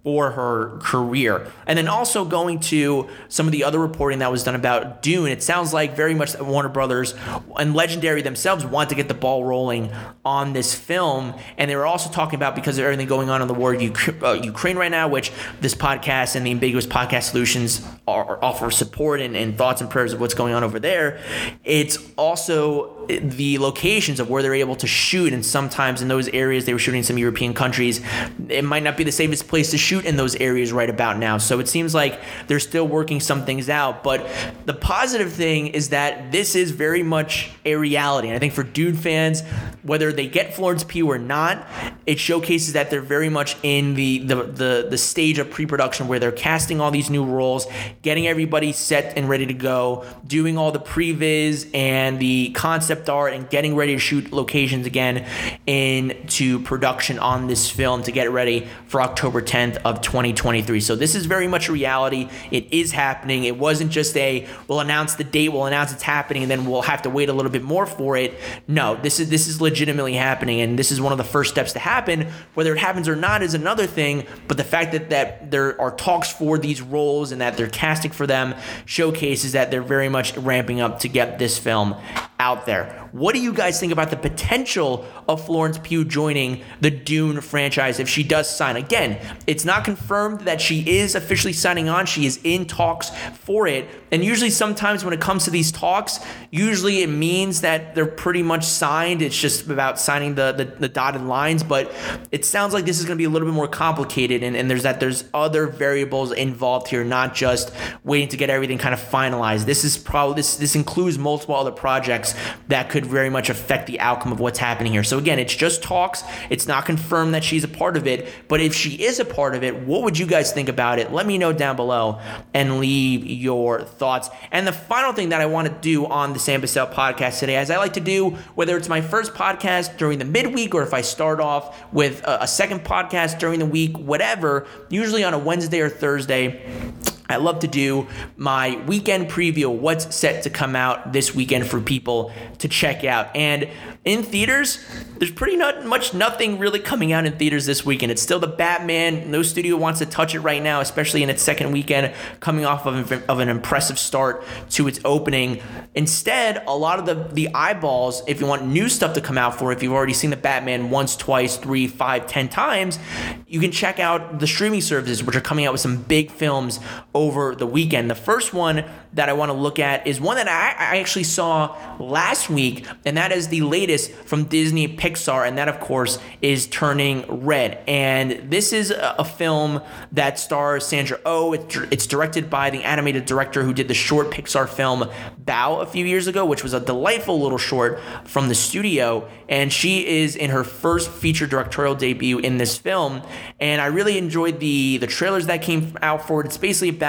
for her career. And then also going to some of the other reporting that was done about Dune, it sounds like very much Warner Brothers and Legendary themselves want to get the ball rolling on this film. And they were also talking about because of everything going on in the war of uh, Ukraine right now, which this podcast and the Ambiguous Podcast Solutions are, offer support and, and thoughts and prayers of what's going on over there. It's also the locations of where they're able to shoot, and sometimes in those areas they were shooting in some European countries, it might not be the safest place to shoot in those areas right about now. So it seems like they're still working some things out. But the positive thing is that this is very much a reality. And I think for Dune fans, whether they get Florence Pugh or not, it showcases that they're very much in the the the, the stage of pre-production where they're casting all these new roles, getting everybody set and ready to go, doing all the previs and the concept concept art and getting ready to shoot locations again into production on this film to get ready for October 10th of 2023. So this is very much reality. It is happening. It wasn't just a we'll announce the date, we'll announce it's happening, and then we'll have to wait a little bit more for it. No, this is this is legitimately happening, and this is one of the first steps to happen. Whether it happens or not is another thing, but the fact that that there are talks for these roles and that they're casting for them showcases that they're very much ramping up to get this film out there there. What do you guys think about the potential of Florence Pugh joining the Dune franchise if she does sign? Again, it's not confirmed that she is officially signing on. She is in talks for it. And usually, sometimes when it comes to these talks, usually it means that they're pretty much signed. It's just about signing the, the, the dotted lines. But it sounds like this is going to be a little bit more complicated. And, and there's that there's other variables involved here, not just waiting to get everything kind of finalized. This is probably this this includes multiple other projects that could very much affect the outcome of what's happening here. So again, it's just talks. It's not confirmed that she's a part of it, but if she is a part of it, what would you guys think about it? Let me know down below and leave your thoughts. And the final thing that I want to do on the Sam Bussell podcast today, as I like to do, whether it's my first podcast during the midweek or if I start off with a, a second podcast during the week, whatever, usually on a Wednesday or Thursday. I love to do my weekend preview, of what's set to come out this weekend for people to check out. And in theaters, there's pretty not much nothing really coming out in theaters this weekend. It's still the Batman. No studio wants to touch it right now, especially in its second weekend, coming off of, of an impressive start to its opening. Instead, a lot of the, the eyeballs, if you want new stuff to come out for, if you've already seen the Batman once, twice, three, five, ten times, you can check out the streaming services, which are coming out with some big films over the weekend. The first one that I want to look at is one that I, I actually saw last week, and that is the latest from Disney Pixar, and that, of course, is Turning Red. And this is a, a film that stars Sandra Oh. It, it's directed by the animated director who did the short Pixar film Bao a few years ago, which was a delightful little short from the studio. And she is in her first feature directorial debut in this film. And I really enjoyed the the trailers that came out for it. It's basically about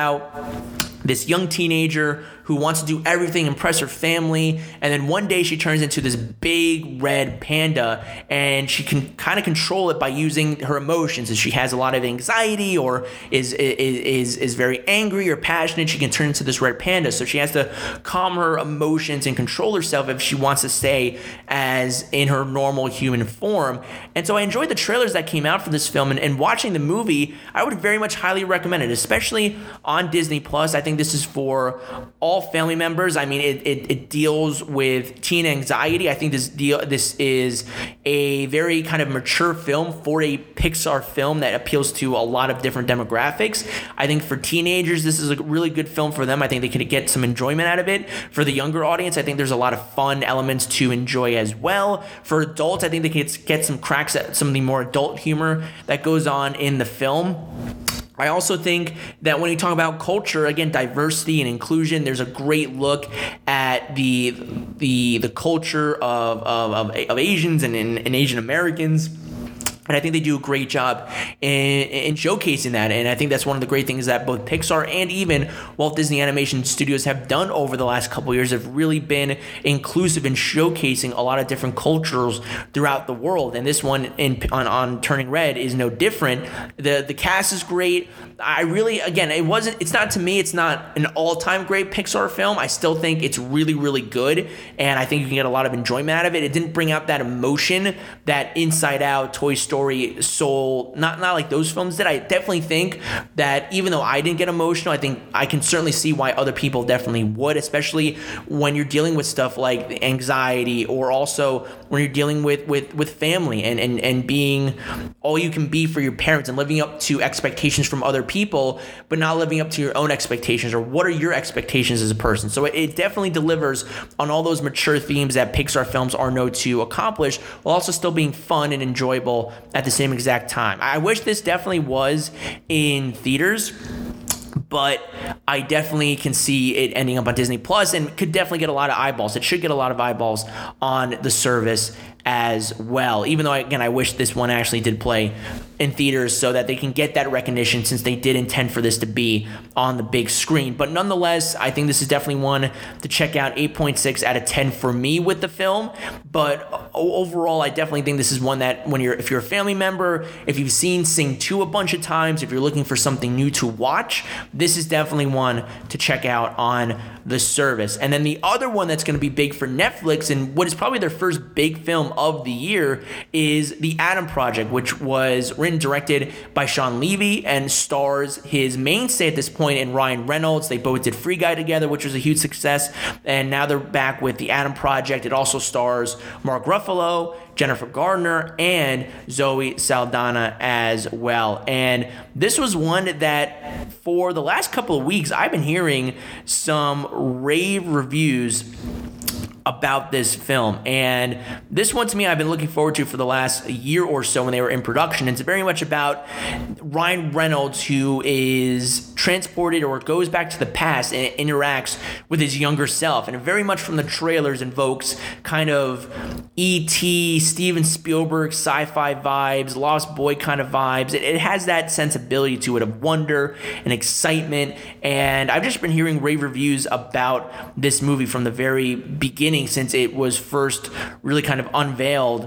this young teenager who wants to do everything, impress her family, and then one day she turns into this big red panda, and she can kind of control it by using her emotions. If she has a lot of anxiety or is is is very angry or passionate, she can turn into this red panda. So she has to calm her emotions and control herself if she wants to stay as in her normal human form. And so I enjoyed the trailers that came out for this film, and, and watching the movie, I would very much highly recommend it, especially on Disney Plus. I think this is for all all family members. I mean, it, it, it, deals with teen anxiety. I think this deal this is a very kind of mature film for a Pixar film that appeals to a lot of different demographics. I think for teenagers, this is a really good film for them. I think they could get some enjoyment out of it. For the younger audience, I think there's a lot of fun elements to enjoy as well. For adults, I think they could get some cracks at some of the more adult humor that goes on in the film. I also think that when you talk about culture, again, diversity and inclusion, there's a great look at the the the culture of of, of, of Asians and, and Asian Americans and I think they do a great job in, in, showcasing that. And I think that's one of the great things that both Pixar and even Walt Disney Animation Studios have done over the last couple years have really been inclusive in showcasing a lot of different cultures throughout the world. And this one in on, on Turning Red is no different. The the cast is great. I really again it wasn't it's not to me it's not an all-time great Pixar film. I still think it's really really good and I think you can get a lot of enjoyment out of it. It didn't bring out that emotion that Inside Out, Toy Story story, Soul, not not like those films did. I definitely think that even though I didn't get emotional, I think I can certainly see why other people definitely would, especially when you're dealing with stuff like anxiety or also when you're dealing with with with family and and and being all you can be for your parents and living up to expectations from other people, but not living up to your own expectations or what are your expectations as a person. So it, it definitely delivers on all those mature themes that Pixar films are known to accomplish, while also still being fun and enjoyable at the same exact time. I wish this definitely was in theaters but I definitely can see it ending up on Disney Plus and could definitely get a lot of eyeballs. It should get a lot of eyeballs on the service as well. Even though, again, I wish this one actually did play in theaters so that they can get that recognition since they did intend for this to be on the big screen. But nonetheless, I think this is definitely one to check out 8.6 out of 10 for me with the film. But overall, I definitely think this is one that when you're if you're a family member, if you've seen Sing 2 a bunch of times, if you're looking for something new to watch, this is definitely one to check out on the service. And then the other one that's going to be big for Netflix and what is probably their first big film of the year is The Adam Project, which was written directed by Shawn Levy and stars his mainstay at this point in Ryan Reynolds. They both did Free Guy together, which was a huge success. And now they're back with The Adam Project. It also stars Mark Ruffalo, Jennifer Gardner, and Zoe Saldana as well. And this was one that for the last couple of weeks, I've been hearing some rave reviews about this film. And this one to me, I've been looking forward to for the last year or so when they were in production. It's very much about Ryan Reynolds, who is transported or goes back to the past and interacts with his younger self. And very much from the trailers invokes kind of E.T., Steven Spielberg sci fi vibes, Lost Boy kind of vibes. It, it has that sensibility to it of wonder and excitement. And I've just been hearing rave reviews about this movie from the very beginning beginning since it was first really kind of unveiled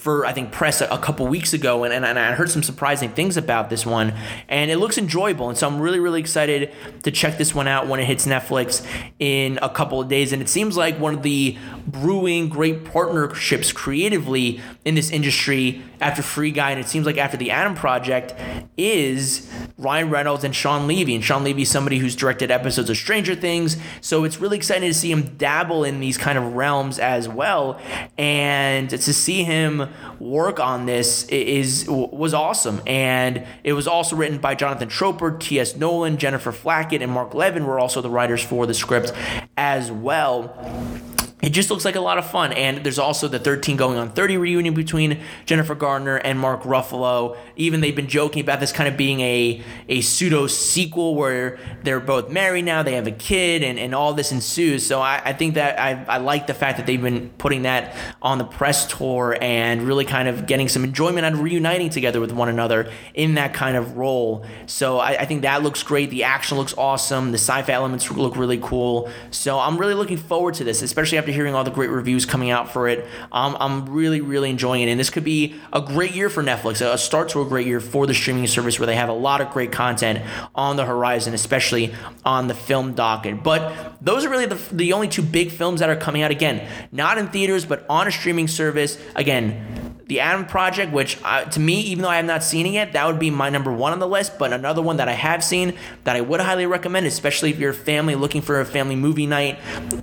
for I think press a, a couple weeks ago, and, and, and, I heard some surprising things about this one, and it looks enjoyable, and so I'm really really excited to check this one out when it hits Netflix in a couple of days, and it seems like one of the brewing great partnerships creatively in this industry after Free Guy, and it seems like after the Adam Project, is Ryan Reynolds and Shawn Levy. And Shawn Levy is somebody who's directed episodes of Stranger Things, so it's really exciting to see him dabble in these kind of realms as well. And to see him work on this is was awesome. And it was also written by Jonathan Tropper, T.S. Nowlin, Jennifer Flackett, and Mark Levin were also the writers for the script as well it just looks like a lot of fun. And there's also the 13 going on 30 reunion between Jennifer Garner and Mark Ruffalo. Even they've been joking about this kind of being a, a pseudo sequel where they're both married now, they have a kid, and, and all this ensues. So I, I think that I, I like the fact that they've been putting that on the press tour and really kind of getting some enjoyment out of reuniting together with one another in that kind of role. So I, I think that looks great. The action looks awesome. The sci fi elements look really cool. So I'm really looking forward to this, especially after after hearing all the great reviews coming out for it. Um, I'm really, really enjoying it. And this could be a great year for Netflix, a start to a great year for the streaming service where they have a lot of great content on the horizon, especially on the film docket. But those are really the, the only two big films that are coming out again, not in theaters, but on a streaming service. Again, the Adam Project, which uh, to me, even though I have not seen it yet, that would be my number one on the list. But another one that I have seen that I would highly recommend, especially if you're a family looking for a family movie night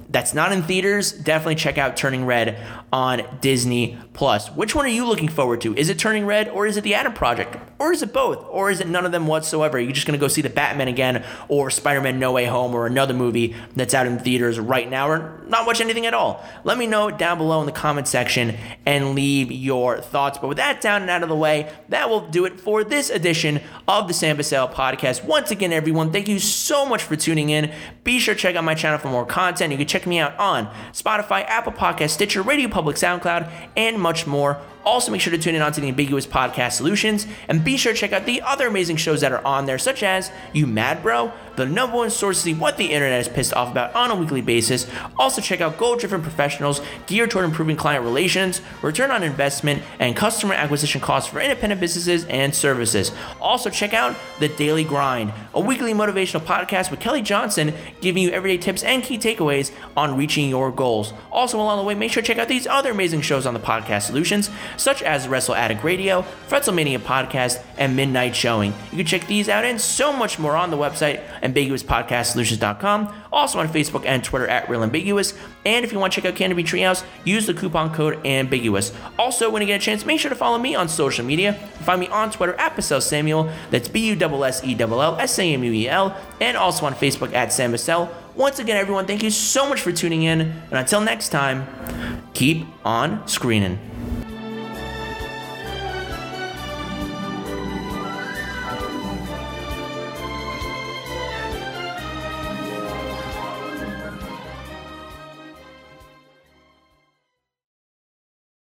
that's not in theaters, definitely check out Turning Red on Disney Plus. Which one are you looking forward to? Is it Turning Red or is it the Adam Project? Or is it both? Or is it none of them whatsoever? Are you just going to go see the Batman again or Spider Man No Way Home or another movie that's out in theaters right now or not watch anything at all? Let me know down below in the comment section and leave your thoughts. But with that down and out of the way, that will do it for this edition of the Sam Bussell podcast. Once again, everyone, thank you so much for tuning in. Be sure to check out my channel for more content. You can check me out on Spotify, Apple Podcast, Stitcher, Radio Public, SoundCloud, and much more. Also, make sure to tune in onto the Ambiguous Podcast Solutions and be sure to check out the other amazing shows that are on there, such as You Mad Bro, the number one source to see what the internet is pissed off about on a weekly basis. Also, check out Goal Driven Professionals geared toward improving client relations, return on investment, and customer acquisition costs for independent businesses and services. Also, check out The Daily Grind, a weekly motivational podcast with Kelly Johnson giving you everyday tips and key takeaways on reaching your goals. Also, along the way, make sure to check out these other amazing shows on the podcast solutions such as Wrestle Addict Radio, Fretzelmania Podcast, and Midnight Showing. You can check these out and so much more on the website, ambiguouspodcastsolutions.com, also on Facebook and Twitter at Real Ambiguous. And if you want to check out Canopy Treehouse, use the coupon code Ambiguous. Also, when you get a chance, make sure to follow me on social media. Find me on Twitter at Bussell Samuel, that's B U S S E L L S A M U E L, and also on Facebook at Sam Bussell. Once again, everyone, thank you so much for tuning in, and until next time, keep on screening.